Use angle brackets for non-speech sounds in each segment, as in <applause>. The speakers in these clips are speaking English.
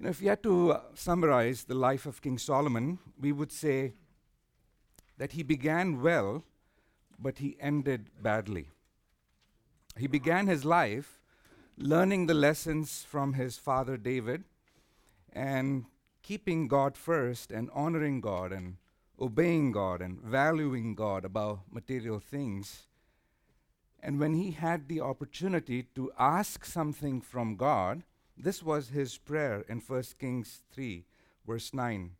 You know, if we had to uh, summarize the life of King Solomon, we would say that he began well, but he ended badly. He began his life learning the lessons from his father David and keeping God first and honoring God and obeying God and valuing God above material things. And when he had the opportunity to ask something from God, this was his prayer in 1 Kings 3, verse 9.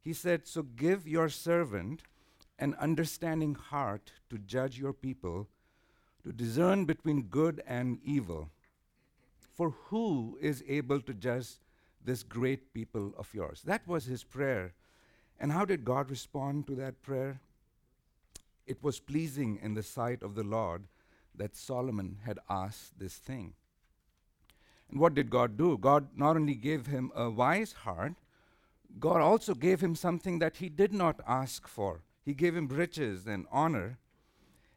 He said, So give your servant an understanding heart to judge your people, to discern between good and evil. For who is able to judge this great people of yours? That was his prayer. And how did God respond to that prayer? It was pleasing in the sight of the Lord that Solomon had asked this thing. What did God do? God not only gave him a wise heart, God also gave him something that he did not ask for. He gave him riches and honor.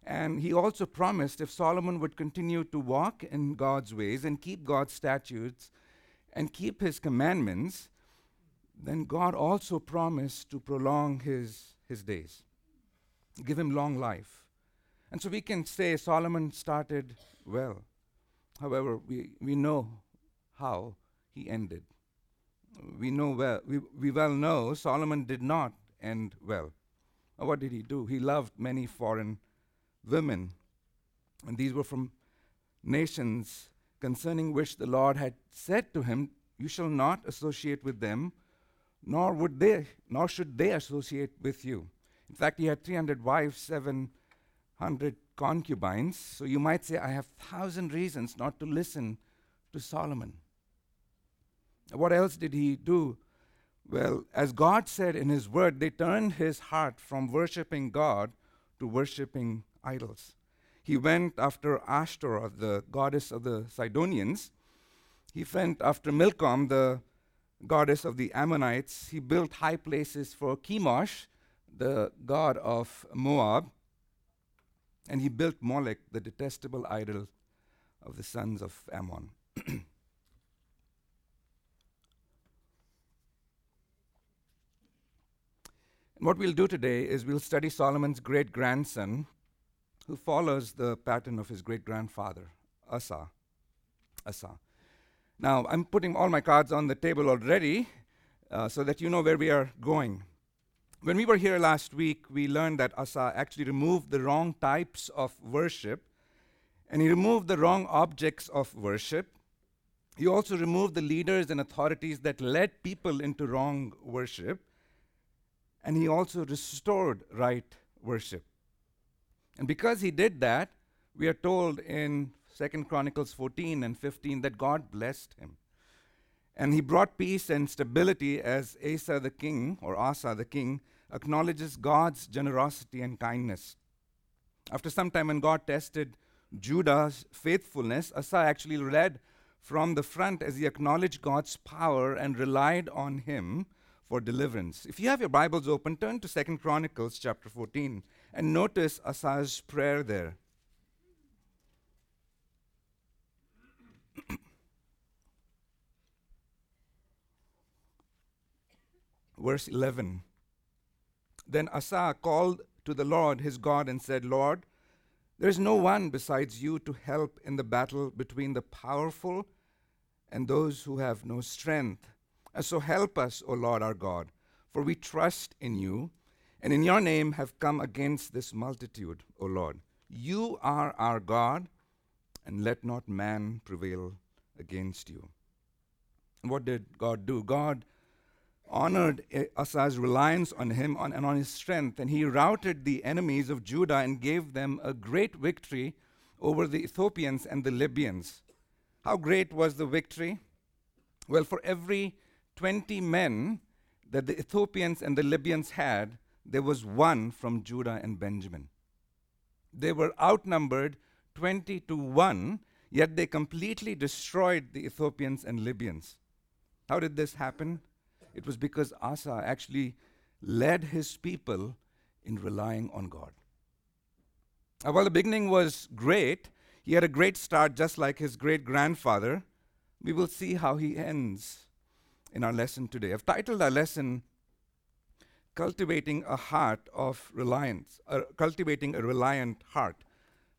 And he also promised if Solomon would continue to walk in God's ways and keep God's statutes and keep his commandments, then God also promised to prolong his, his days, give him long life. And so we can say Solomon started well. However, we, we know how he ended. We know well, we, we well know Solomon did not end well. What did he do? He loved many foreign women, and these were from nations concerning which the Lord had said to him, You shall not associate with them, nor would they, nor should they associate with you. In fact, he had 300 wives, 700 concubines. So you might say, I have thousand reasons not to listen to Solomon. What else did he do? Well, as God said in his word, they turned his heart from worshiping God to worshiping idols. He went after Ashtoreth, the goddess of the Sidonians. He went after Milcom, the goddess of the Ammonites. He built high places for Chemosh, the god of Moab. And he built Molech, the detestable idol of the sons of Ammon. <clears throat> what we'll do today is we'll study Solomon's great grandson, who follows the pattern of his great grandfather, Asa. Asa. Now, I'm putting all my cards on the table already uh, so that you know where we are going. When we were here last week, we learned that Asa actually removed the wrong types of worship and he removed the wrong objects of worship. He also removed the leaders and authorities that led people into wrong worship and he also restored right worship. And because he did that, we are told in 2 Chronicles 14 and 15 that God blessed him. And he brought peace and stability as Asa the king, or Asa the king, acknowledges God's generosity and kindness. After some time, when God tested Judah's faithfulness, Asa actually led from the front as he acknowledged God's power and relied on him for deliverance. If you have your Bibles open, turn to Second Chronicles chapter 14 and notice Asa's prayer there. <clears throat> Verse 11. Then Asa called to the Lord his God and said, Lord, there is no one besides you to help in the battle between the powerful and those who have no strength. And so help us, O Lord our God, for we trust in you, and in your name have come against this multitude, O Lord. You are our God, and let not man prevail against you. And what did God do? God honored eh, Asa's reliance on him on, and on his strength, and he routed the enemies of Judah and gave them a great victory over the Ethiopians and the Libyans. How great was the victory? Well, for every 20 men that the Ethiopians and the Libyans had, there was one from Judah and Benjamin. They were outnumbered 20 to 1, yet they completely destroyed the Ethiopians and Libyans. How did this happen? It was because Asa actually led his people in relying on God. Uh, while the beginning was great, he had a great start just like his great grandfather. We will see how he ends in our lesson today. I've titled our lesson Cultivating a Heart of Reliance, uh, Cultivating a Reliant Heart.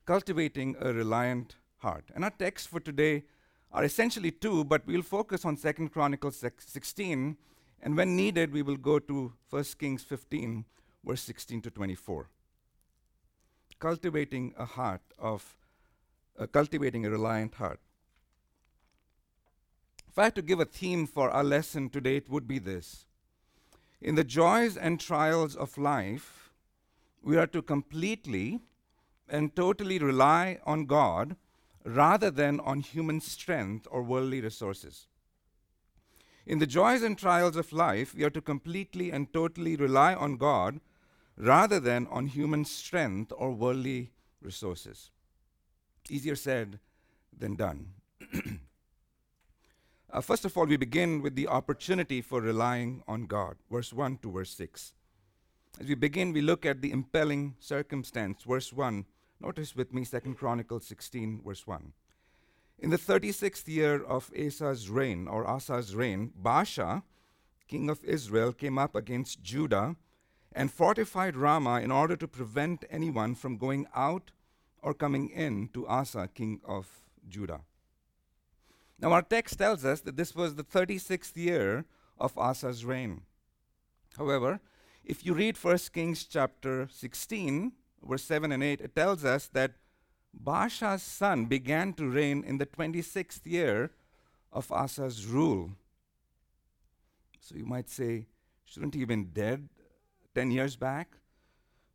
Cultivating a Reliant Heart. And our texts for today are essentially two, but we'll focus on 2nd Chronicles 16, and when needed, we will go to 1 Kings 15, verse 16 to 24. Cultivating a heart of, uh, cultivating a reliant heart. If I had to give a theme for our lesson today, it would be this. In the joys and trials of life, we are to completely and totally rely on God rather than on human strength or worldly resources. In the joys and trials of life, we are to completely and totally rely on God rather than on human strength or worldly resources. Easier said than done. <clears throat> uh, first of all, we begin with the opportunity for relying on God, verse 1 to verse 6. As we begin, we look at the impelling circumstance, verse 1 Notice with me 2 Chronicles 16, verse 1. In the 36th year of Asa's reign, or Asa's reign, Baasha, king of Israel, came up against Judah and fortified Ramah in order to prevent anyone from going out or coming in to Asa, king of Judah. Now, our text tells us that this was the 36th year of Asa's reign. However, if you read 1 Kings chapter 16, verse 7 and 8, it tells us that Baasha's son began to reign in the 26th year of Asa's rule. So you might say, shouldn't he have been dead 10 years back?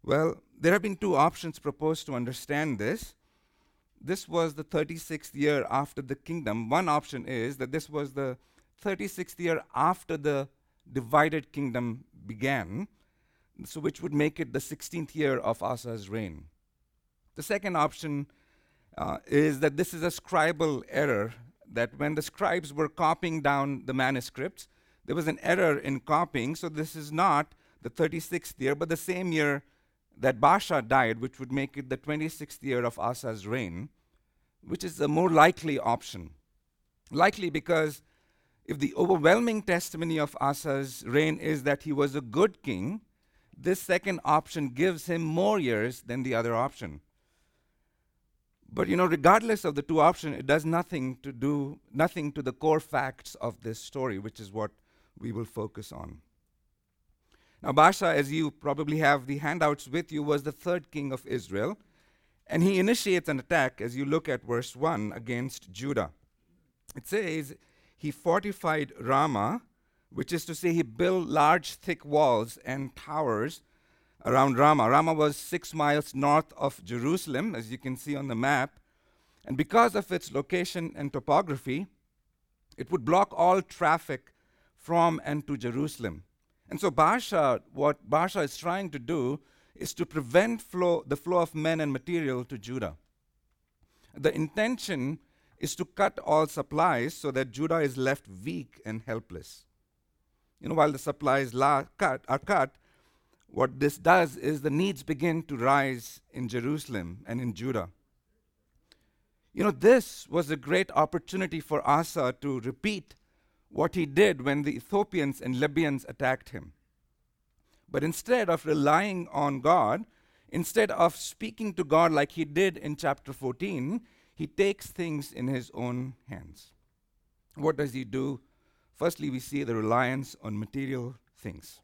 Well, there have been two options proposed to understand this. This was the 36th year after the kingdom. One option is that this was the 36th year after the divided kingdom began so which would make it the 16th year of Asa's reign. The second option uh, is that this is a scribal error, that when the scribes were copying down the manuscripts, there was an error in copying, so this is not the 36th year, but the same year that Baasha died, which would make it the 26th year of Asa's reign, which is a more likely option. Likely because if the overwhelming testimony of Asa's reign is that he was a good king, this second option gives him more years than the other option. But you know, regardless of the two options, it does nothing to do nothing to the core facts of this story, which is what we will focus on. Now, Baasha, as you probably have the handouts with you, was the third king of Israel, and he initiates an attack, as you look at verse 1, against Judah. It says, He fortified Ramah which is to say, he built large, thick walls and towers around Ramah. Ramah was six miles north of Jerusalem, as you can see on the map. And because of its location and topography, it would block all traffic from and to Jerusalem. And so Baasha, what Baasha is trying to do is to prevent flow, the flow of men and material to Judah. The intention is to cut all supplies so that Judah is left weak and helpless you know, while the supplies la- cut, are cut, what this does is the needs begin to rise in Jerusalem and in Judah. You know, this was a great opportunity for Asa to repeat what he did when the Ethiopians and Libyans attacked him. But instead of relying on God, instead of speaking to God like he did in chapter 14, he takes things in his own hands. What does he do? Firstly, we see the reliance on material things.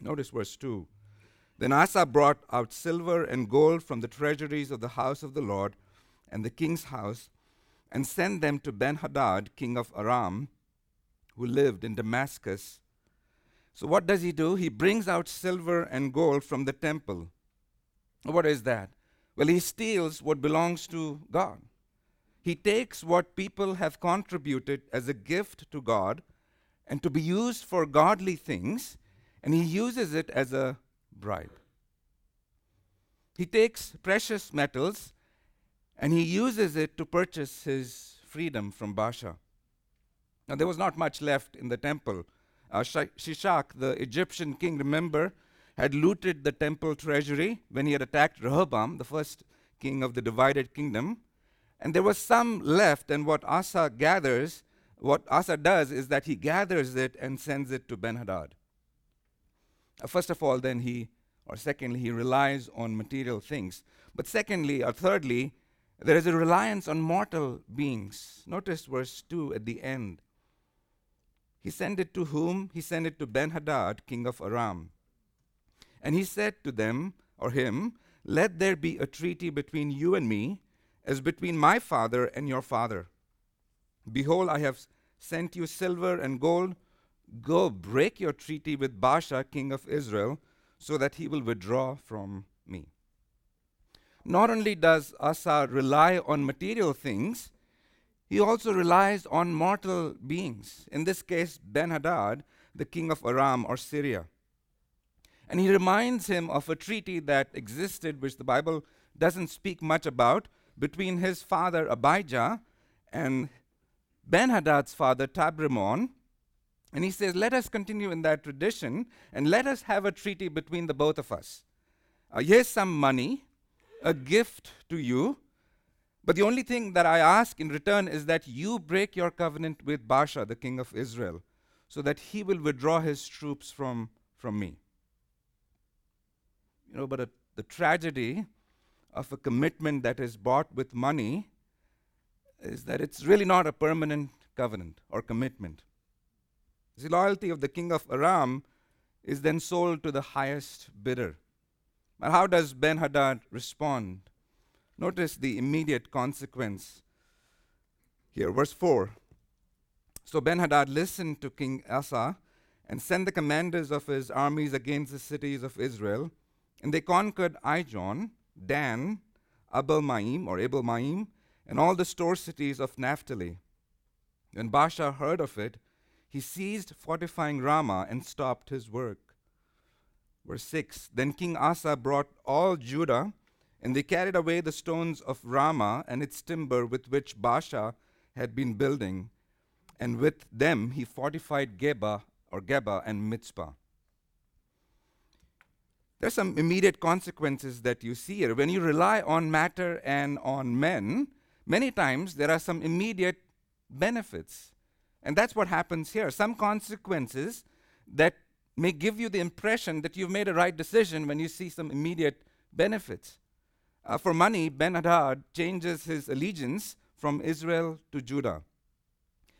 Notice verse 2. Then Asa brought out silver and gold from the treasuries of the house of the Lord and the king's house, and sent them to Ben Hadad, king of Aram, who lived in Damascus. So, what does he do? He brings out silver and gold from the temple. What is that? Well, he steals what belongs to God. He takes what people have contributed as a gift to God and to be used for godly things, and he uses it as a bribe. He takes precious metals and he uses it to purchase his freedom from Baasha. Now, there was not much left in the temple. Uh, Shishak, the Egyptian king, remember, had looted the temple treasury when he had attacked Rehoboam, the first king of the divided kingdom. And there was some left, and what Asa gathers what Asa does is that he gathers it and sends it to Ben Hadad. Uh, first of all, then he, or secondly, he relies on material things. But secondly, or thirdly, there is a reliance on mortal beings. Notice verse 2 at the end. He sent it to whom? He sent it to Ben Hadad, king of Aram. And he said to them, or him, Let there be a treaty between you and me, as between my father and your father. Behold, I have sent you silver and gold. Go break your treaty with Baasha, king of Israel, so that he will withdraw from me. Not only does Asa rely on material things, he also relies on mortal beings. In this case, Ben Hadad, the king of Aram or Syria. And he reminds him of a treaty that existed, which the Bible doesn't speak much about, between his father Abijah and Ben Hadad's father Tabrimon. And he says, Let us continue in that tradition and let us have a treaty between the both of us. Uh, here's some money, a gift to you. But the only thing that I ask in return is that you break your covenant with Baasha, the king of Israel, so that he will withdraw his troops from, from me. You know, but a, the tragedy of a commitment that is bought with money is that it's really not a permanent covenant or commitment. The loyalty of the king of Aram is then sold to the highest bidder. But how does Ben Hadad respond? Notice the immediate consequence here. Verse 4. So Ben Hadad listened to King Asa and sent the commanders of his armies against the cities of Israel, and they conquered Ijon, Dan, Abel Maim, or Abel Maim, and all the store cities of Naphtali. When Baasha heard of it, he ceased fortifying Ramah and stopped his work. Verse 6 Then King Asa brought all Judah and they carried away the stones of Ramah and its timber with which Baasha had been building, and with them he fortified Geba or Geba and Mizpah. There's some immediate consequences that you see here. When you rely on matter and on men, many times there are some immediate benefits. And that's what happens here. Some consequences that may give you the impression that you've made a right decision when you see some immediate benefits. Uh, for money, Ben Hadad changes his allegiance from Israel to Judah.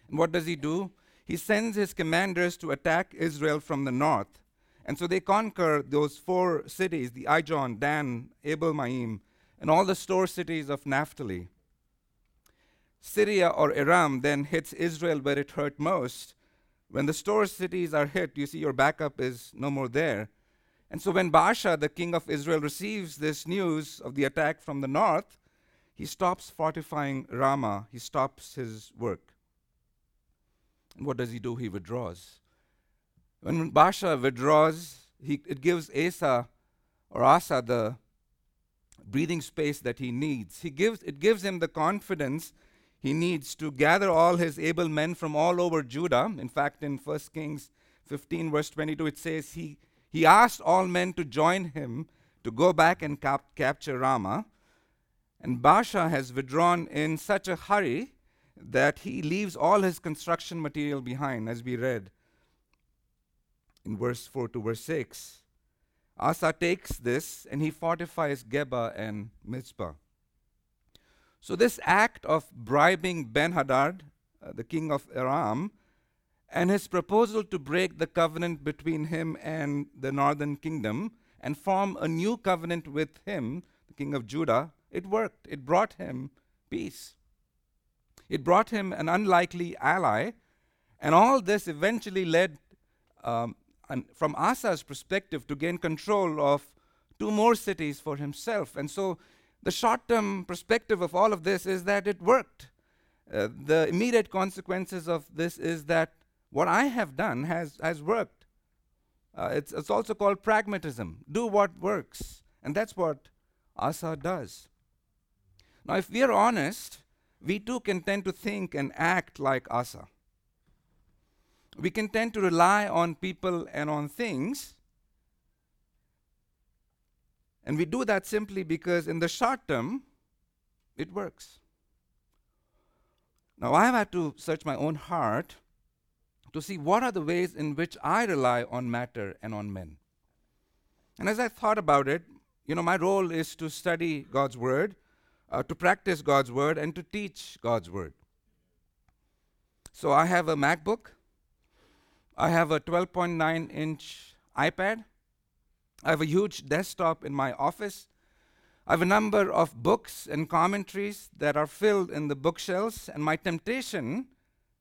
And what does he do? He sends his commanders to attack Israel from the north. And so they conquer those four cities the Ijon, Dan, Abel Maim, and all the store cities of Naphtali. Syria or Aram then hits Israel where it hurt most. When the store cities are hit, you see your backup is no more there. And so when Baasha, the king of Israel, receives this news of the attack from the north, he stops fortifying Ramah, he stops his work. And what does he do? He withdraws. When Baasha withdraws, he, it gives Asa or Asa the breathing space that he needs. He gives, it gives him the confidence he needs to gather all his able men from all over Judah. In fact, in 1 Kings 15, verse 22, it says he he asked all men to join him to go back and cap- capture Ramah. And Baasha has withdrawn in such a hurry that he leaves all his construction material behind, as we read in verse 4 to verse 6. Asa takes this and he fortifies Geba and Mizpah. So, this act of bribing Ben Hadad, uh, the king of Aram, and his proposal to break the covenant between him and the northern kingdom and form a new covenant with him, the king of Judah, it worked. It brought him peace. It brought him an unlikely ally, and all this eventually led, um, from Asa's perspective, to gain control of two more cities for himself. And so, the short term perspective of all of this is that it worked. Uh, the immediate consequences of this is that what I have done has, has worked. Uh, it's, it's also called pragmatism. Do what works. And that's what Asa does. Now, if we are honest, we too can tend to think and act like Asa. We can tend to rely on people and on things. And we do that simply because, in the short term, it works. Now, I've had to search my own heart to see what are the ways in which I rely on matter and on men. And as I thought about it, you know, my role is to study God's Word, uh, to practice God's Word, and to teach God's Word. So I have a MacBook, I have a 12.9 inch iPad, I have a huge desktop in my office. I have a number of books and commentaries that are filled in the bookshelves, and my temptation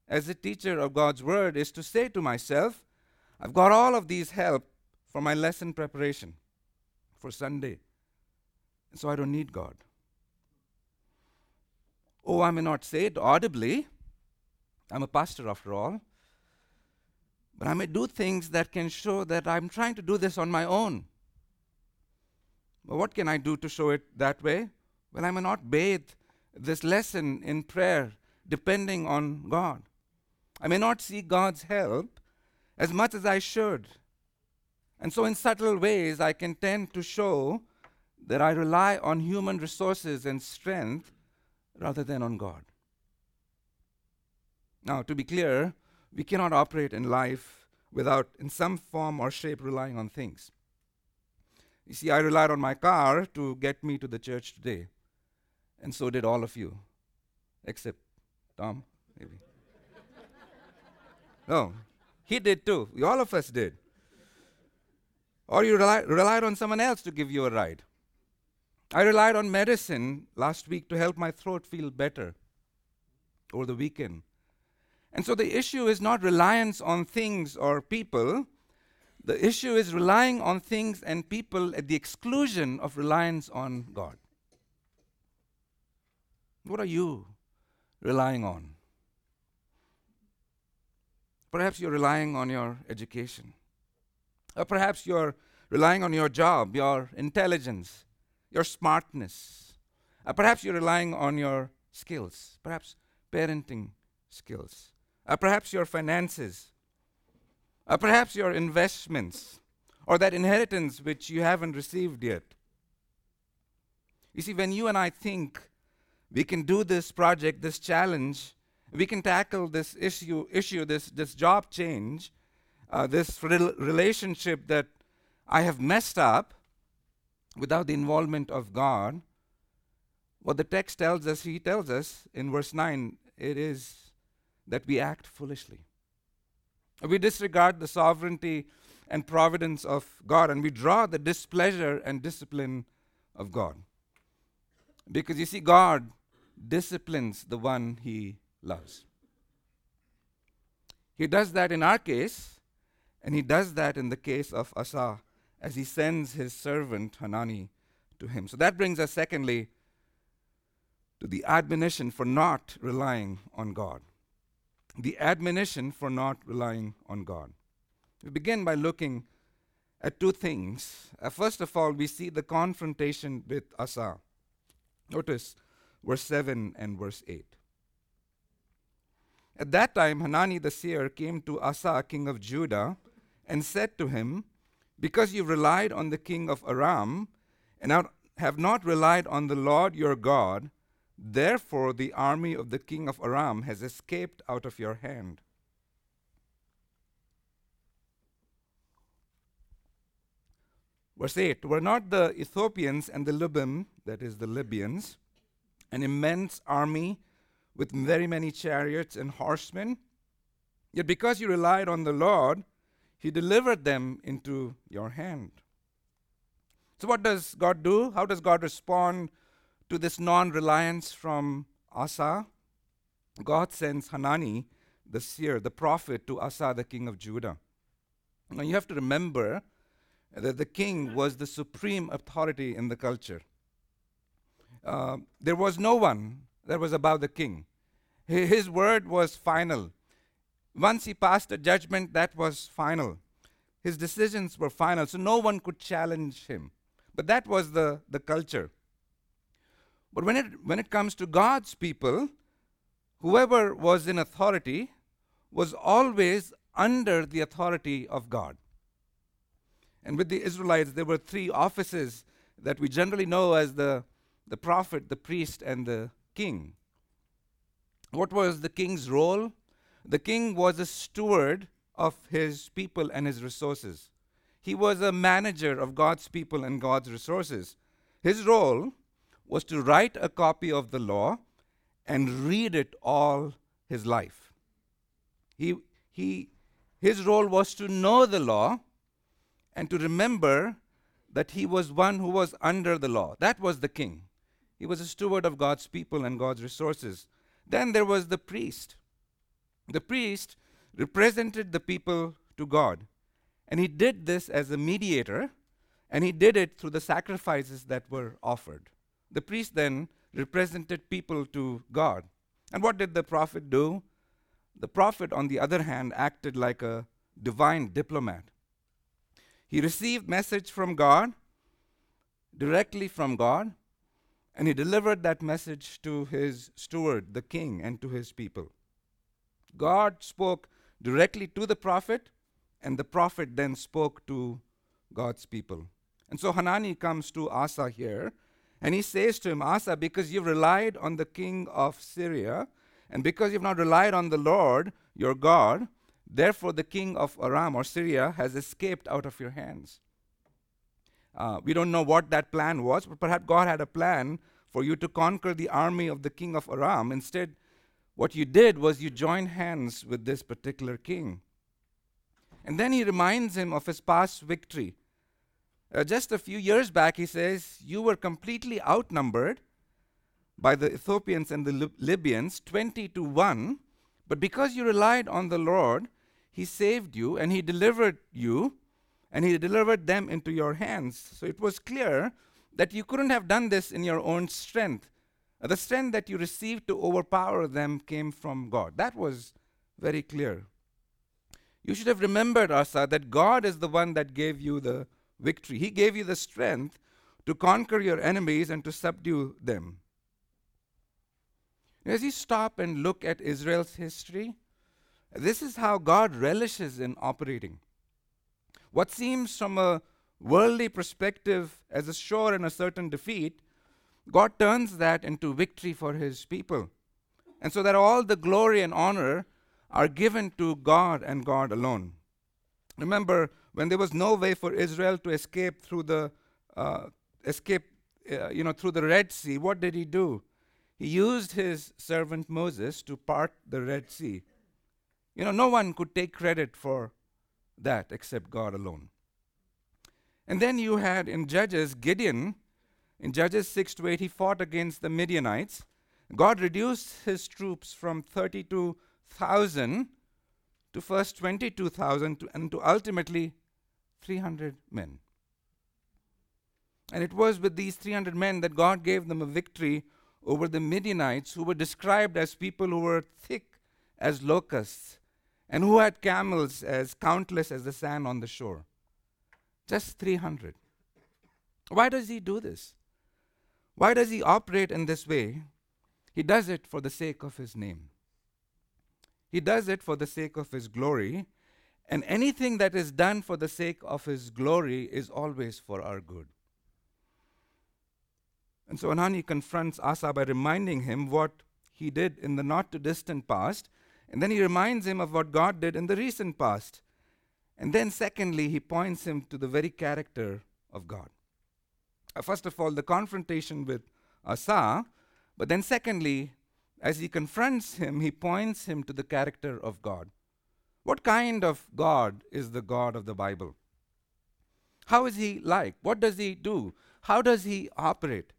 as a teacher of God's Word is to say to myself, I've got all of these help for my lesson preparation for Sunday, so I don't need God. Oh, I may not say it audibly, I'm a pastor after all, but I may do things that can show that I'm trying to do this on my own. But what can I do to show it that way? Well, I may not bathe this lesson in prayer, depending on God. I may not seek God's help as much as I should. And so, in subtle ways, I can tend to show that I rely on human resources and strength rather than on God. Now, to be clear, we cannot operate in life without, in some form or shape, relying on things. You see, I relied on my car to get me to the church today, and so did all of you, except Tom. No, he did too. All of us did. Or you rely, relied on someone else to give you a ride. I relied on medicine last week to help my throat feel better over the weekend. And so the issue is not reliance on things or people. The issue is relying on things and people at the exclusion of reliance on God. What are you relying on? Perhaps you're relying on your education. Or perhaps you're relying on your job, your intelligence, your smartness. Or perhaps you're relying on your skills, perhaps parenting skills. Or perhaps your finances. Or perhaps your investments. Or that inheritance which you haven't received yet. You see, when you and I think we can do this project, this challenge, we can tackle this issue, issue this, this job change, uh, this rel- relationship that I have messed up without the involvement of God, what the text tells us, he tells us in verse 9, it is that we act foolishly. We disregard the sovereignty and providence of God and we draw the displeasure and discipline of God. Because you see, God disciplines the one he loves. He does that in our case, and he does that in the case of Asa as he sends his servant Hanani to him. So that brings us, secondly, to the admonition for not relying on God. The admonition for not relying on God. We begin by looking at two things. Uh, first of all, we see the confrontation with Asa. Notice verse 7 and verse 8. At that time, Hanani the seer came to Asa, king of Judah, and said to him, Because you relied on the king of Aram, and have not relied on the Lord your God, therefore the army of the king of Aram has escaped out of your hand. Verse 8 Were not the Ethiopians and the Lubim, that is the Libyans, an immense army with very many chariots and horsemen? Yet because you relied on the Lord, he delivered them into your hand. So, what does God do? How does God respond to this non reliance from Asa? God sends Hanani, the seer, the prophet, to Asa, the king of Judah. Now, you have to remember that the king was the supreme authority in the culture. Uh, there was no one that was above the king. His word was final. Once he passed a judgment, that was final. His decisions were final, so no one could challenge him. But that was the, the culture. But when it, when it comes to God's people, whoever was in authority was always under the authority of God. And with the Israelites, there were three offices that we generally know as the, the prophet, the priest, and the king. What was the king's role? The king was a steward of his people and his resources. He was a manager of God's people and God's resources. His role was to write a copy of the law and read it all his life. He, he, his role was to know the law and to remember that he was one who was under the law. That was the king. He was a steward of God's people and God's resources. Then there was the priest. The priest represented the people to God. And he did this as a mediator, and he did it through the sacrifices that were offered. The priest then represented people to God. And what did the prophet do? The prophet, on the other hand, acted like a divine diplomat. He received message from God, directly from God, and he delivered that message to his steward, the king, and to his people. God spoke directly to the prophet, and the prophet then spoke to God's people. And so Hanani comes to Asa here, and he says to him, Asa, because you've relied on the king of Syria, and because you've not relied on the Lord your God, therefore the king of Aram or Syria has escaped out of your hands. Uh, we don't know what that plan was, but perhaps God had a plan for you to conquer the army of the king of Aram. Instead, what you did was you joined hands with this particular king. And then he reminds him of his past victory. Uh, just a few years back, he says, You were completely outnumbered by the Ethiopians and the Lib- Libyans, 20 to 1. But because you relied on the Lord, he saved you and he delivered you and he delivered them into your hands. So it was clear that you couldn't have done this in your own strength. The strength that you received to overpower them came from God. That was very clear. You should have remembered, Asa, that God is the one that gave you the victory. He gave you the strength to conquer your enemies and to subdue them. As you stop and look at Israel's history, this is how God relishes in operating. What seems from a worldly perspective as a sure and a certain defeat, God turns that into victory for his people. And so that all the glory and honor are given to God and God alone. Remember, when there was no way for Israel to escape through the uh, escape, uh, you know, through the Red Sea, what did he do? He used his servant Moses to part the Red Sea. You know, no one could take credit for that except God alone. And then you had in Judges Gideon, in Judges 6 to 8, he fought against the Midianites. God reduced his troops from 32,000 to first 22,000 and to ultimately 300 men. And it was with these 300 men that God gave them a victory over the Midianites, who were described as people who were thick as locusts and who had camels as countless as the sand on the shore. Just 300. Why does he do this? Why does he operate in this way? He does it for the sake of his name. He does it for the sake of his glory, and anything that is done for the sake of his glory is always for our good. And so Hanani confronts Asa by reminding him what he did in the not too distant past, and then he reminds him of what God did in the recent past. And then, secondly, he points him to the very character of God. Uh, first of all, the confrontation with Asa, but then, secondly, as he confronts him, he points him to the character of God. What kind of God is the God of the Bible? How is he like? What does he do? How does he operate?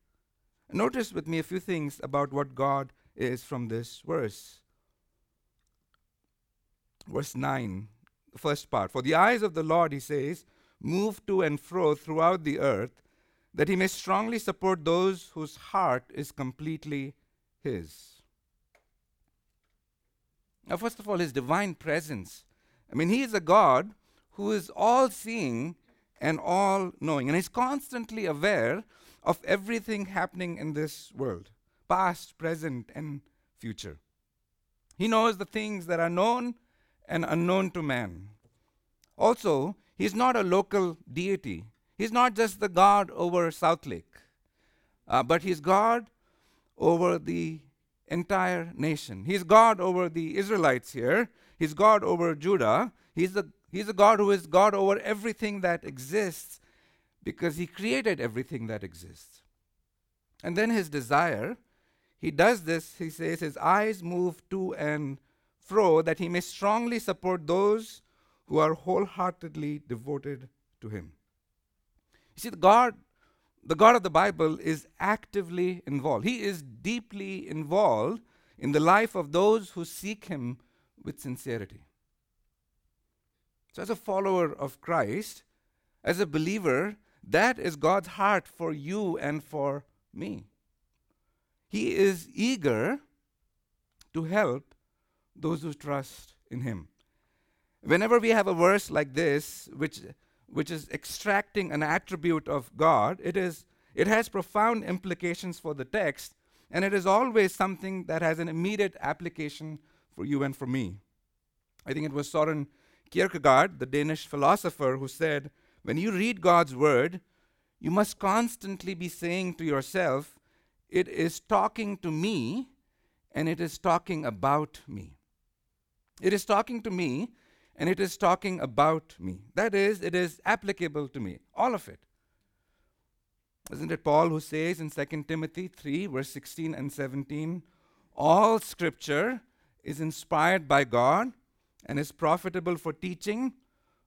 Notice with me a few things about what God is from this verse. Verse 9, the first part. For the eyes of the Lord, he says, move to and fro throughout the earth, that he may strongly support those whose heart is completely his. Now, first of all, his divine presence. I mean, he is a God who is all seeing and all knowing, and he's constantly aware of everything happening in this world past, present, and future. He knows the things that are known and unknown to man. Also, he's not a local deity. He's not just the God over South Lake, uh, but he's God over the entire nation. He's God over the Israelites here. He's God over Judah. He's the He's a God who is God over everything that exists because He created everything that exists. And then His desire, He does this, He says, His eyes move to and fro that He may strongly support those who are wholeheartedly devoted to Him. You see, the God the God of the Bible is actively involved. He is deeply involved in the life of those who seek Him with sincerity. So, as a follower of Christ, as a believer, that is God's heart for you and for me. He is eager to help those who trust in Him. Whenever we have a verse like this, which which is extracting an attribute of God, it, is, it has profound implications for the text, and it is always something that has an immediate application for you and for me. I think it was Soren Kierkegaard, the Danish philosopher, who said, When you read God's word, you must constantly be saying to yourself, It is talking to me, and it is talking about me. It is talking to me, and it is talking about me. That is, it is applicable to me, all of it. Isn't it Paul who says in 2 Timothy 3, verse 16 and 17, all scripture is inspired by God and is profitable for teaching,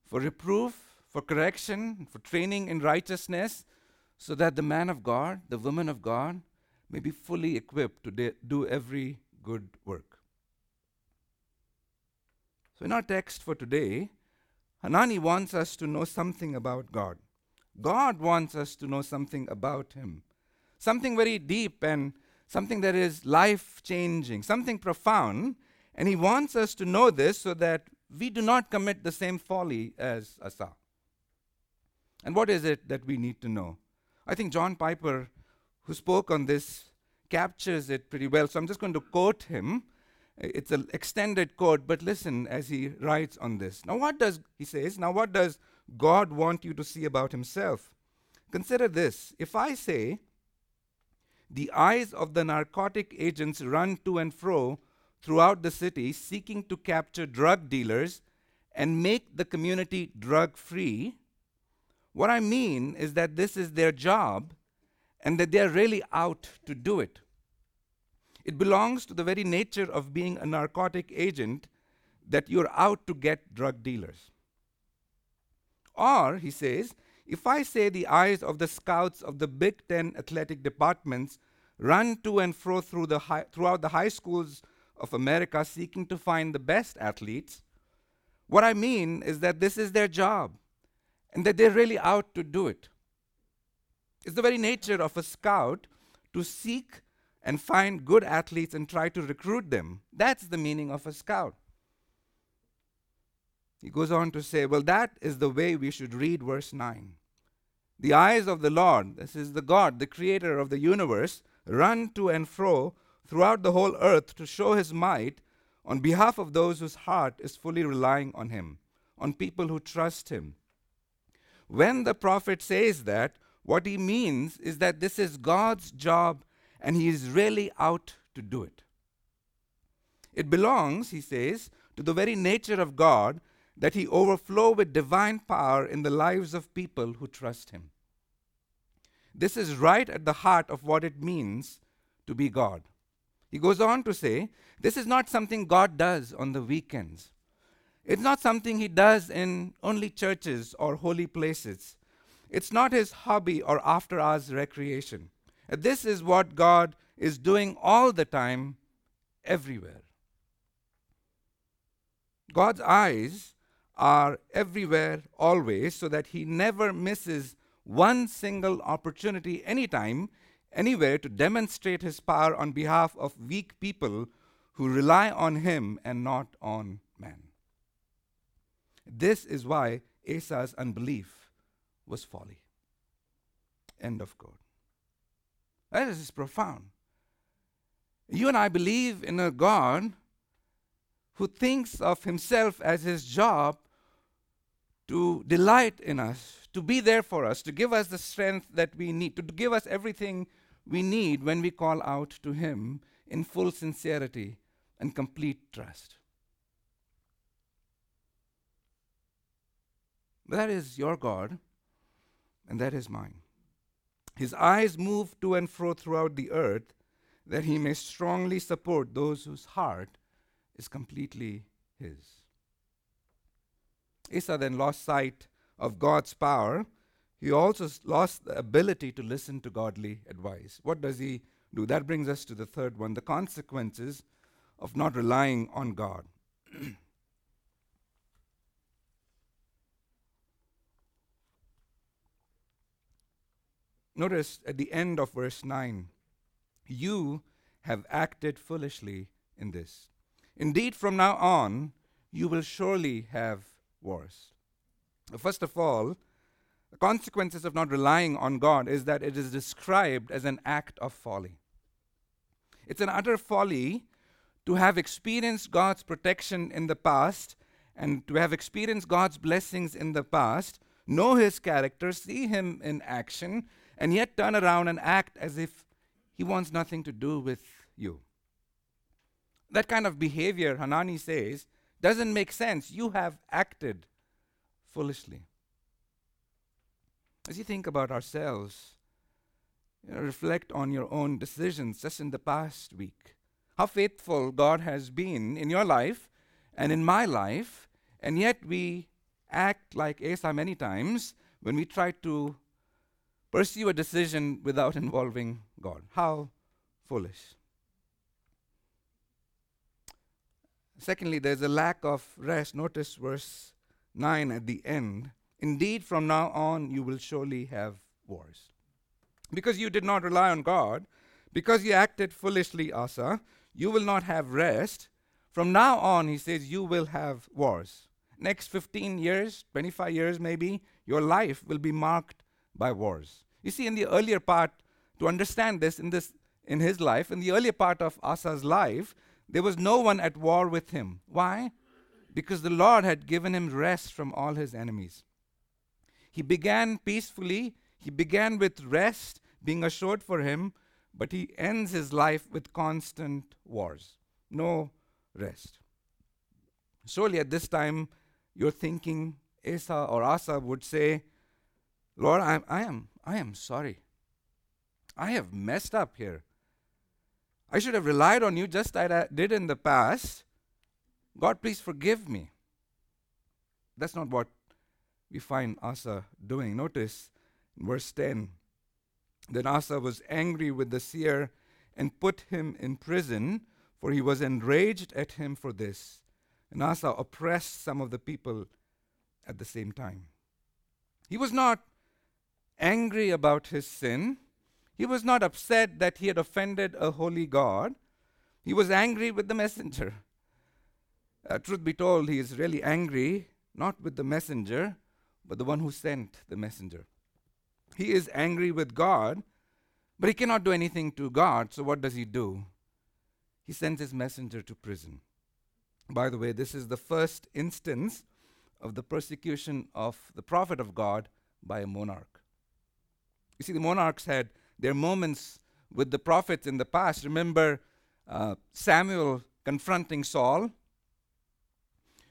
for reproof, for correction, for training in righteousness, so that the man of God, the woman of God, may be fully equipped to de- do every good work. So, in our text for today, Hanani wants us to know something about God. God wants us to know something about Him. Something very deep and something that is life changing, something profound. And He wants us to know this so that we do not commit the same folly as Asa. And what is it that we need to know? I think John Piper, who spoke on this, captures it pretty well. So I'm just going to quote him it's an extended quote, but listen as he writes on this. Now, what does, he says, now what does God want you to see about himself? Consider this. If I say, the eyes of the narcotic agents run to and fro throughout the city seeking to capture drug dealers and make the community drug free, what I mean is that this is their job and that they're really out to do it. It belongs to the very nature of being a narcotic agent that you're out to get drug dealers. Or, he says, if I say the eyes of the scouts of the Big Ten athletic departments run to and fro through the high, throughout the high schools of America seeking to find the best athletes, what I mean is that this is their job and that they're really out to do it. It's the very nature of a scout to seek and find good athletes and try to recruit them. That's the meaning of a scout. He goes on to say, Well, that is the way we should read verse 9. The eyes of the Lord, this is the God, the creator of the universe, run to and fro throughout the whole earth to show his might on behalf of those whose heart is fully relying on him, on people who trust him. When the prophet says that, what he means is that this is God's job and he is really out to do it. It belongs, he says, to the very nature of God that he overflow with divine power in the lives of people who trust him. This is right at the heart of what it means to be God. He goes on to say, this is not something God does on the weekends. It's not something he does in only churches or holy places. It's not his hobby or after hours recreation. This is what God is doing all the time, everywhere. God's eyes are everywhere, always, so that He never misses one single opportunity, anytime, anywhere, to demonstrate His power on behalf of weak people who rely on Him and not on man. This is why Asa's unbelief was folly. End of quote. That is profound. You and I believe in a God who thinks of himself as his job to delight in us, to be there for us, to give us the strength that we need, to give us everything we need when we call out to him in full sincerity and complete trust. That is your God, and that is mine. His eyes move to and fro throughout the earth that he may strongly support those whose heart is completely his. Asa then lost sight of God's power. He also lost the ability to listen to godly advice. What does he do? That brings us to the third one the consequences of not relying on God. <clears throat> Notice at the end of verse 9, you have acted foolishly in this. Indeed, from now on, you will surely have wars. First of all, the consequences of not relying on God is that it is described as an act of folly. It's an utter folly to have experienced God's protection in the past and to have experienced God's blessings in the past, know His character, see Him in action, and yet turn around and act as if He wants nothing to do with you. That kind of behavior, Hanani says, doesn't make sense. You have acted foolishly. As you think about ourselves, you know, reflect on your own decisions just in the past week. How faithful God has been in your life and in my life, and yet we act like Asa many times when we try to pursue a decision without involving God. How foolish. Secondly, there's a lack of rest. Notice verse 9 at the end. Indeed, from now on, you will surely have wars. Because you did not rely on God, because you acted foolishly, Asa, you will not have rest. From now on, he says, you will have wars. Next 15 years, 25 years maybe, your life will be marked by wars. You see, in the earlier part, to understand this, in this in his life, in the earlier part of Asa's life, there was no one at war with him. Why? Because the Lord had given him rest from all his enemies. He began peacefully, he began with rest being assured for him, but he ends his life with constant wars. No rest. Surely at this time, you're thinking, Asa or Asa would say, Lord, I, I, am, I am sorry. I have messed up here. I should have relied on you just as I did in the past. God, please forgive me. That's not what we find Asa doing. Notice verse 10 Then Asa was angry with the seer and put him in prison, for he was enraged at him for this. And Asa oppressed some of the people at the same time. He was not angry about his sin. He was not upset that he had offended a holy God. He was angry with the messenger. Uh, truth be told, he is really angry not with the messenger, but the one who sent the messenger. He is angry with God, but he cannot do anything to God, so what does he do? He sends his messenger to prison. By the way, this is the first instance of the persecution of the prophet of God by a monarch. You see, the monarchs had their moments with the prophets in the past. Remember uh, Samuel confronting Saul?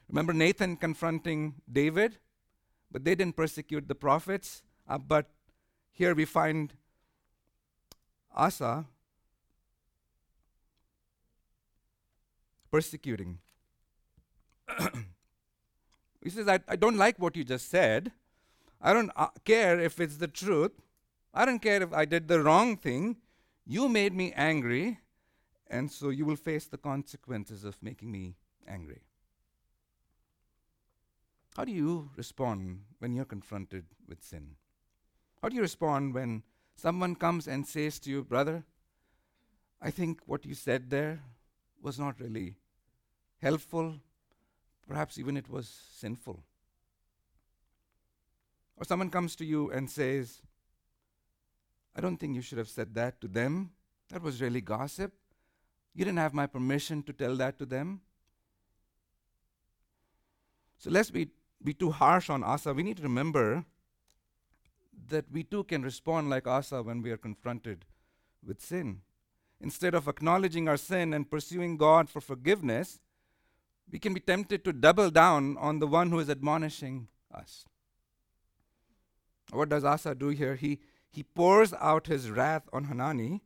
Remember Nathan confronting David? But they didn't persecute the prophets. Uh, but here we find Asa persecuting. <clears throat> he says, I, I don't like what you just said. I don't uh, care if it's the truth. I don't care if I did the wrong thing. You made me angry, and so you will face the consequences of making me angry. How do you respond when you're confronted with sin? How do you respond when someone comes and says to you, Brother, I think what you said there was not really helpful, perhaps even it was sinful? Or someone comes to you and says, I don't think you should have said that to them. That was really gossip. You didn't have my permission to tell that to them. So let's be, be too harsh on Asa. We need to remember that we too can respond like Asa when we are confronted with sin. instead of acknowledging our sin and pursuing God for forgiveness, we can be tempted to double down on the one who is admonishing us. What does Asa do here? He, he pours out his wrath on Hanani,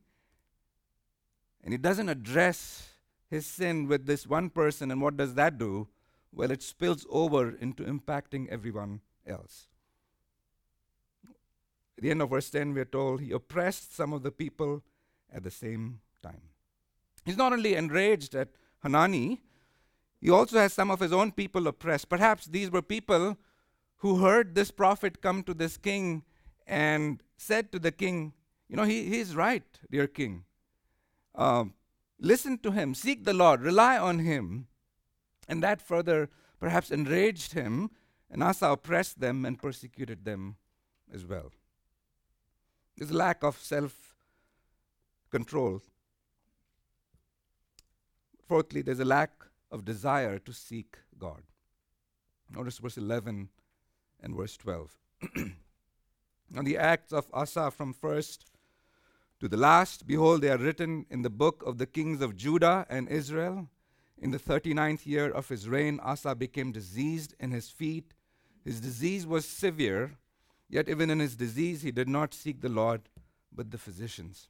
and he doesn't address his sin with this one person. And what does that do? Well, it spills over into impacting everyone else. At the end of verse 10, we are told he oppressed some of the people at the same time. He's not only enraged at Hanani, he also has some of his own people oppressed. Perhaps these were people who heard this prophet come to this king and said to the king, You know, he, he's right, dear king. Um, listen to him, seek the Lord, rely on him. And that further perhaps enraged him, and Asa oppressed them and persecuted them as well. This lack of self control. Fourthly, there's a lack of desire to seek God. Notice verse 11 and verse 12. <clears throat> On the acts of Asa from first to the last, behold, they are written in the book of the kings of Judah and Israel. In the thirty ninth year of his reign, Asa became diseased in his feet. His disease was severe, yet even in his disease, he did not seek the Lord, but the physicians.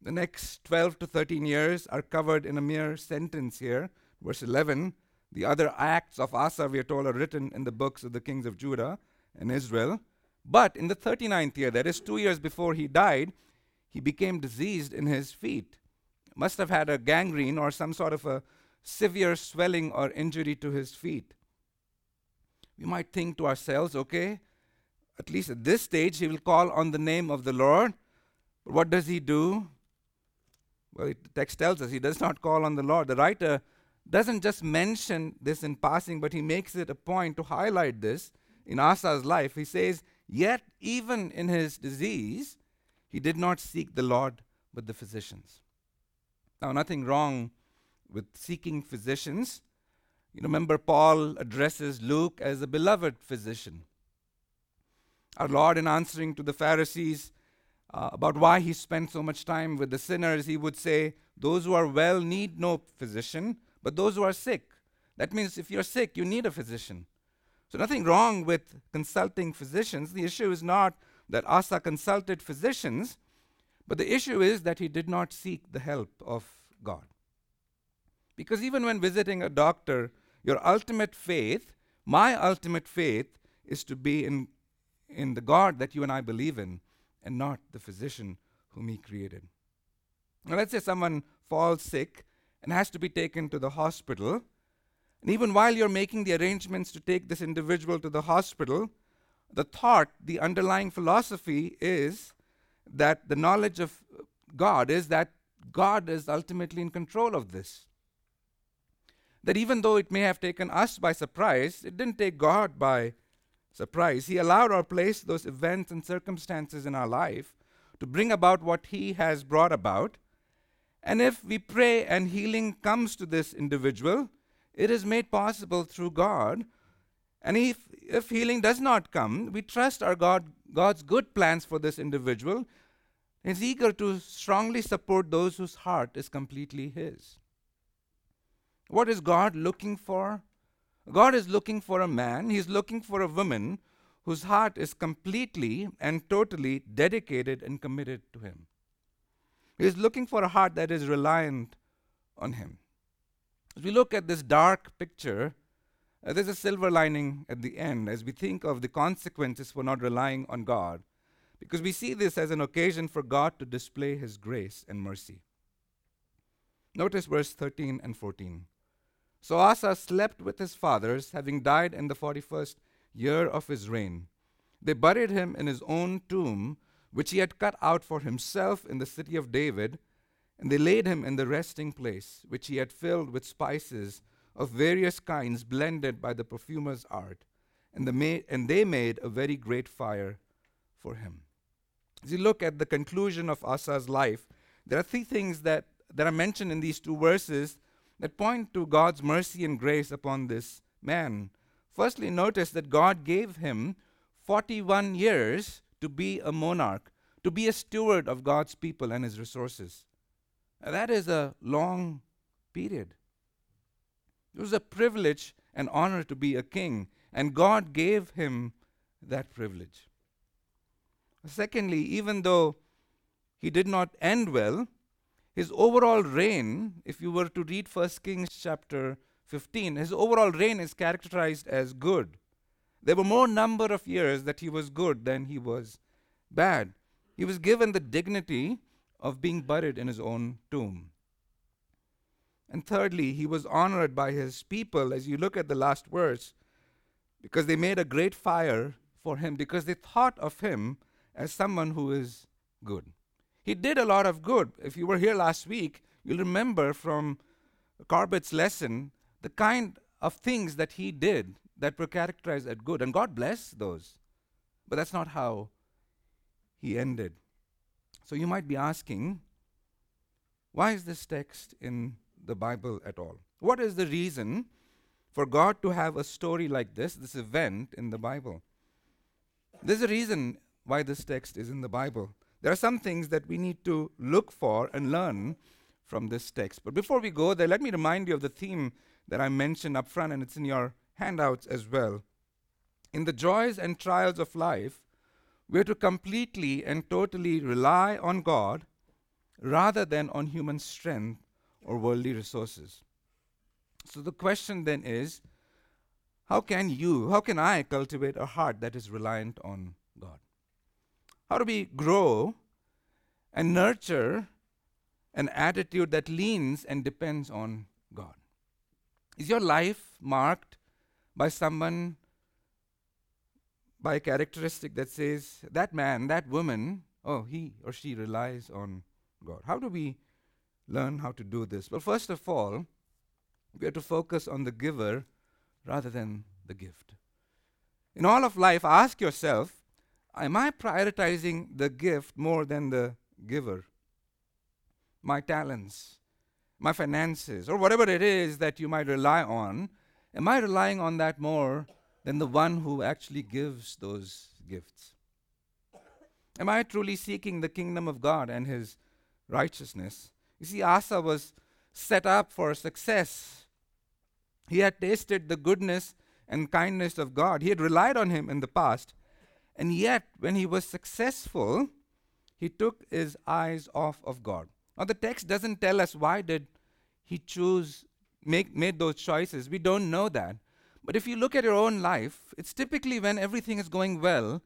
The next 12 to 13 years are covered in a mere sentence here. Verse 11 The other acts of Asa, we are told, are written in the books of the kings of Judah and Israel. But in the 39th year, that is two years before he died, he became diseased in his feet. Must have had a gangrene or some sort of a severe swelling or injury to his feet. We might think to ourselves, okay, at least at this stage, he will call on the name of the Lord. But what does he do? Well, the text tells us he does not call on the Lord. The writer doesn't just mention this in passing, but he makes it a point to highlight this in Asa's life. He says, Yet, even in his disease, he did not seek the Lord, but the physicians. Now, nothing wrong with seeking physicians. You remember, Paul addresses Luke as a beloved physician. Our Lord, in answering to the Pharisees, uh, about why he spent so much time with the sinners, he would say, Those who are well need no physician, but those who are sick. That means if you're sick, you need a physician. So, nothing wrong with consulting physicians. The issue is not that Asa consulted physicians, but the issue is that he did not seek the help of God. Because even when visiting a doctor, your ultimate faith, my ultimate faith, is to be in, in the God that you and I believe in and not the physician whom he created. Now, let's say someone falls sick and has to be taken to the hospital. And even while you're making the arrangements to take this individual to the hospital, the thought, the underlying philosophy is that the knowledge of God is that God is ultimately in control of this. That even though it may have taken us by surprise, it didn't take God by surprise. He allowed or placed those events and circumstances in our life to bring about what He has brought about. And if we pray and healing comes to this individual, it is made possible through God. And if, if healing does not come, we trust our God, God's good plans for this individual. Is eager to strongly support those whose heart is completely His. What is God looking for? God is looking for a man, He's looking for a woman whose heart is completely and totally dedicated and committed to Him. He is looking for a heart that is reliant on Him. As we look at this dark picture, uh, there's a silver lining at the end as we think of the consequences for not relying on God, because we see this as an occasion for God to display His grace and mercy. Notice verse 13 and 14. So Asa slept with his fathers, having died in the 41st year of his reign. They buried him in his own tomb, which he had cut out for himself in the city of David, and they laid him in the resting place, which he had filled with spices of various kinds blended by the perfumer's art. And, the ma- and they made a very great fire for him. As you look at the conclusion of Asa's life, there are three things that, that are mentioned in these two verses that point to God's mercy and grace upon this man. Firstly, notice that God gave him 41 years to be a monarch, to be a steward of God's people and his resources. That is a long period. It was a privilege and honor to be a king, and God gave him that privilege. Secondly, even though he did not end well, his overall reign, if you were to read 1 Kings chapter 15, his overall reign is characterized as good. There were more number of years that he was good than he was bad. He was given the dignity of being buried in his own tomb. And thirdly, he was honored by his people, as you look at the last verse, because they made a great fire for him, because they thought of him as someone who is good. He did a lot of good. If you were here last week, you'll remember from Corbett's lesson the kind of things that he did that were characterized as good. And God bless those. But that's not how he ended. So you might be asking, why is this text in the Bible at all? What is the reason for God to have a story like this, this event in the Bible? There's a reason why this text is in the Bible. There are some things that we need to look for and learn from this text. But before we go there, let me remind you of the theme that I mentioned up front, and it's in your handouts as well. In the joys and trials of life, we're to completely and totally rely on God rather than on human strength or worldly resources. So the question then is how can you, how can I cultivate a heart that is reliant on God? How do we grow and nurture an attitude that leans and depends on God? Is your life marked by someone by a characteristic that says, that man, that woman, oh, he or she relies on God. How do we learn how to do this? Well, first of all, we have to focus on the giver rather than the gift. In all of life, ask yourself Am I prioritizing the gift more than the giver? My talents, my finances, or whatever it is that you might rely on, am I relying on that more than the one who actually gives those gifts? Am I truly seeking the kingdom of God and his righteousness? You see, Asa was set up for success. He had tasted the goodness and kindness of God. He had relied on him in the past. And yet, when he was successful, he took his eyes off of God. Now, the text doesn't tell us why did he choose, make, made those choices. We don't know that. But if you look at your own life, it's typically when everything is going well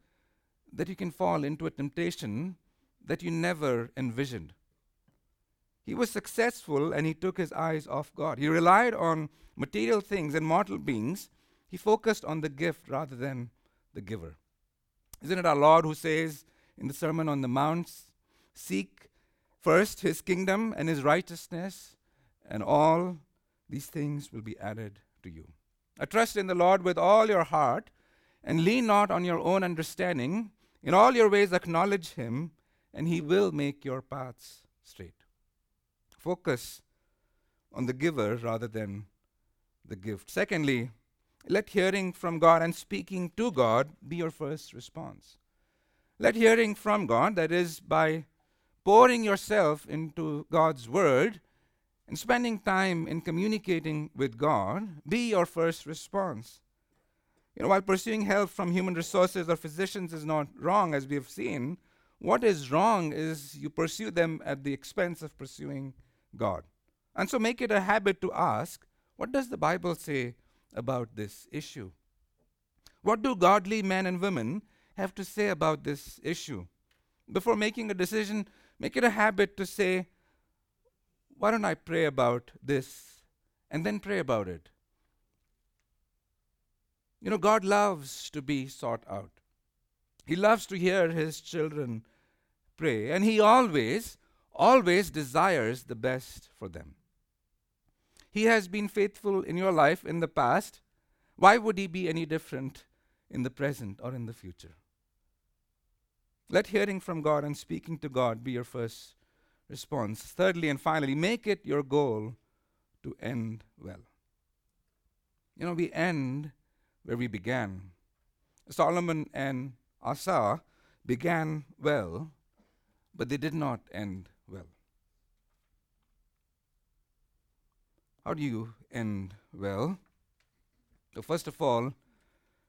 that you can fall into a temptation that you never envisioned. He was successful and he took his eyes off God. He relied on material things and mortal beings. He focused on the gift rather than the giver. Isn't it our Lord who says in the Sermon on the Mount, Seek first his kingdom and his righteousness, and all these things will be added to you. Trust in the Lord with all your heart, and lean not on your own understanding. In all your ways acknowledge him, and he will make your paths straight. Focus on the giver rather than the gift. Secondly, let hearing from God and speaking to God be your first response. Let hearing from God, that is, by pouring yourself into God's word, and spending time in communicating with God be your first response. You know, while pursuing help from human resources or physicians is not wrong, as we have seen, what is wrong is you pursue them at the expense of pursuing God. And so make it a habit to ask, what does the Bible say about this issue? What do godly men and women have to say about this issue? Before making a decision, make it a habit to say, why don't I pray about this and then pray about it? You know, God loves to be sought out. He loves to hear his children pray, and he always, always desires the best for them. He has been faithful in your life in the past. Why would he be any different in the present or in the future? Let hearing from God and speaking to God be your first response. Thirdly and finally, make it your goal to end well. You know, we end where we began. Solomon and Asa began well, but they did not end well. How do you end well? So, first of all,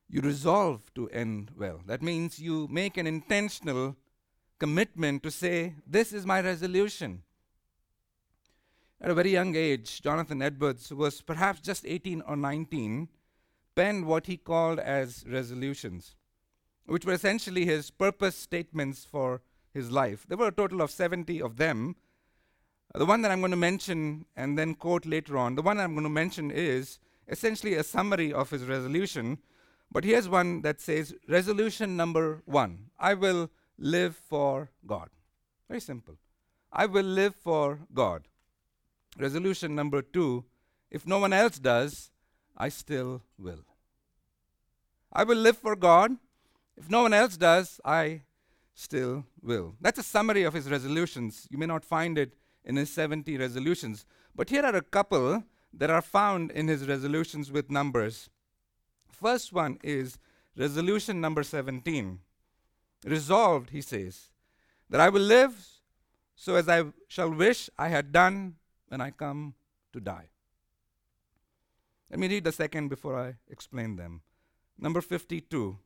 you resolve to end well. That means you make an intentional commitment to say, This is my resolution. At a very young age, Jonathan Edwards, who was perhaps just 18 or 19, penned what he called as resolutions, which were essentially his purpose statements for his life. There were a total of 70 of them. The one that I'm going to mention and then quote later on, the one I'm going to mention is essentially a summary of his resolution. But here's one that says resolution number one I will live for God. Very simple. I will live for God. Resolution number two if no one else does, I still will. I will live for God. If no one else does, I still will. That's a summary of his resolutions. You may not find it in his 70 resolutions, but here are a couple that are found in his resolutions with numbers. First one is resolution number 17. Resolved, he says, that I will live so as I shall wish I had done when I come to die. Let me read the second before I explain them. Number 52.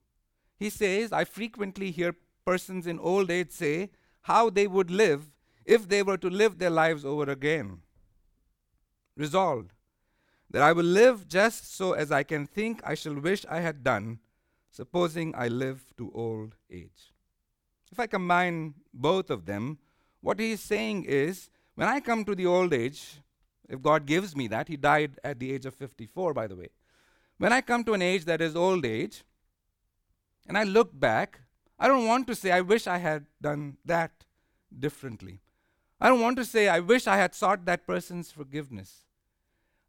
He says, I frequently hear persons in old age say how they would live if they were to live their lives over again. Resolved that I will live just so as I can think I shall wish I had done, supposing I live to old age. If I combine both of them, what he is saying is when I come to the old age, if God gives me that, he died at the age of 54, by the way. When I come to an age that is old age, and I look back, I don't want to say, I wish I had done that differently. I don't want to say, I wish I had sought that person's forgiveness.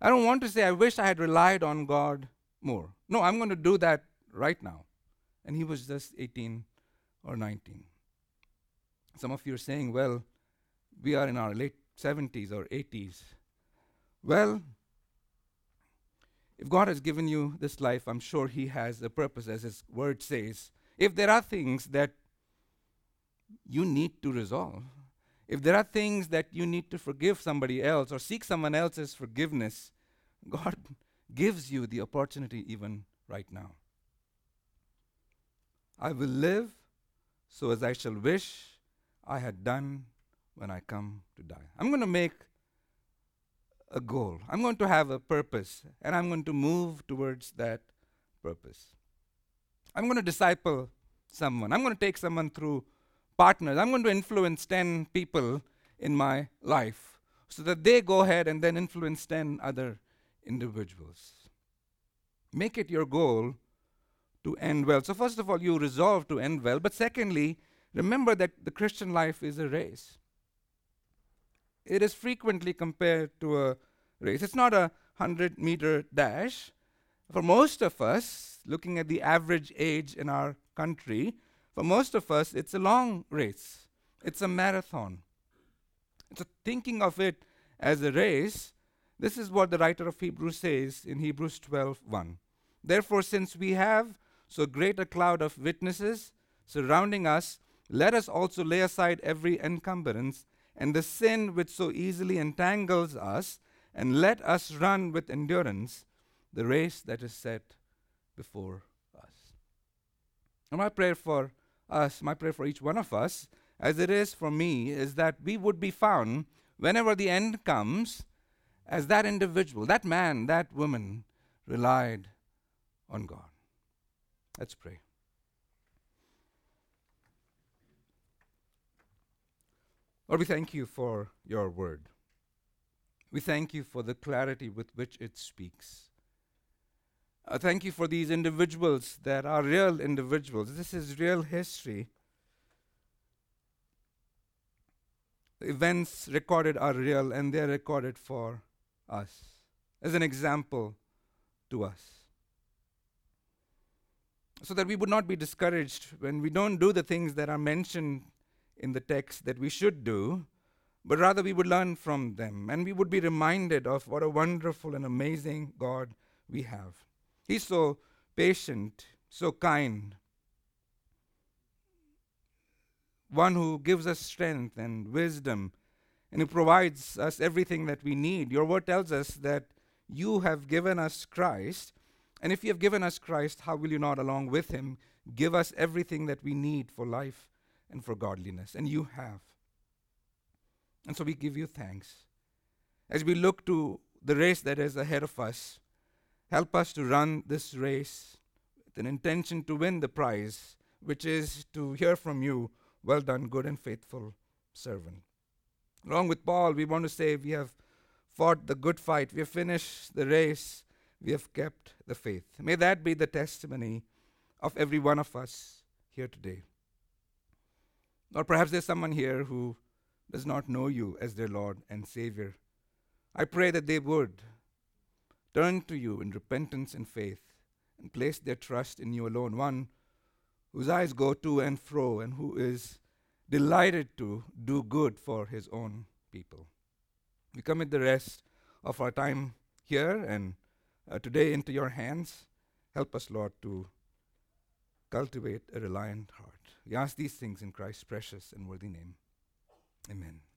I don't want to say, I wish I had relied on God more. No, I'm going to do that right now. And he was just 18 or 19. Some of you are saying, well, we are in our late 70s or 80s. Well, if God has given you this life, I'm sure He has a purpose, as His word says. If there are things that you need to resolve, if there are things that you need to forgive somebody else or seek someone else's forgiveness, God gives you the opportunity even right now. I will live so as I shall wish I had done when I come to die. I'm going to make a goal. I'm going to have a purpose, and I'm going to move towards that purpose. I'm going to disciple someone. I'm going to take someone through partners. I'm going to influence 10 people in my life so that they go ahead and then influence 10 other individuals. Make it your goal to end well. So, first of all, you resolve to end well. But secondly, remember that the Christian life is a race. It is frequently compared to a race. It's not a 100 meter dash. For most of us, looking at the average age in our country, for most of us, it's a long race. It's a marathon. So, thinking of it as a race, this is what the writer of Hebrews says in Hebrews 12:1. Therefore, since we have so great a cloud of witnesses surrounding us, let us also lay aside every encumbrance and the sin which so easily entangles us, and let us run with endurance the race that is set before us. And my prayer for us, my prayer for each one of us, as it is for me, is that we would be found whenever the end comes as that individual, that man, that woman relied on God. Let's pray. Lord, we thank you for your word. We thank you for the clarity with which it speaks. I thank you for these individuals that are real individuals. This is real history. The events recorded are real and they're recorded for us as an example to us. So that we would not be discouraged when we don't do the things that are mentioned in the text that we should do, but rather we would learn from them and we would be reminded of what a wonderful and amazing God we have. He's so patient, so kind. one who gives us strength and wisdom, and who provides us everything that we need. Your word tells us that you have given us Christ, and if you have given us Christ, how will you not, along with him, give us everything that we need for life and for godliness? And you have. And so we give you thanks. As we look to the race that is ahead of us, help us to run this race with an intention to win the prize, which is to hear from you, well done, good and faithful servant. Along with Paul, we want to say we have fought the good fight, we have finished the race, we have kept the faith. May that be the testimony of every one of us here today. Or perhaps there's someone here who does not know you as their Lord and Savior. I pray that they would turn to you in repentance and faith and place their trust in you alone, one whose eyes go to and fro and who is delighted to do good for his own people. We commit the rest of our time here and uh, today into your hands. Help us, Lord, to cultivate a reliant heart. We ask these things in Christ's precious and worthy name. Amen.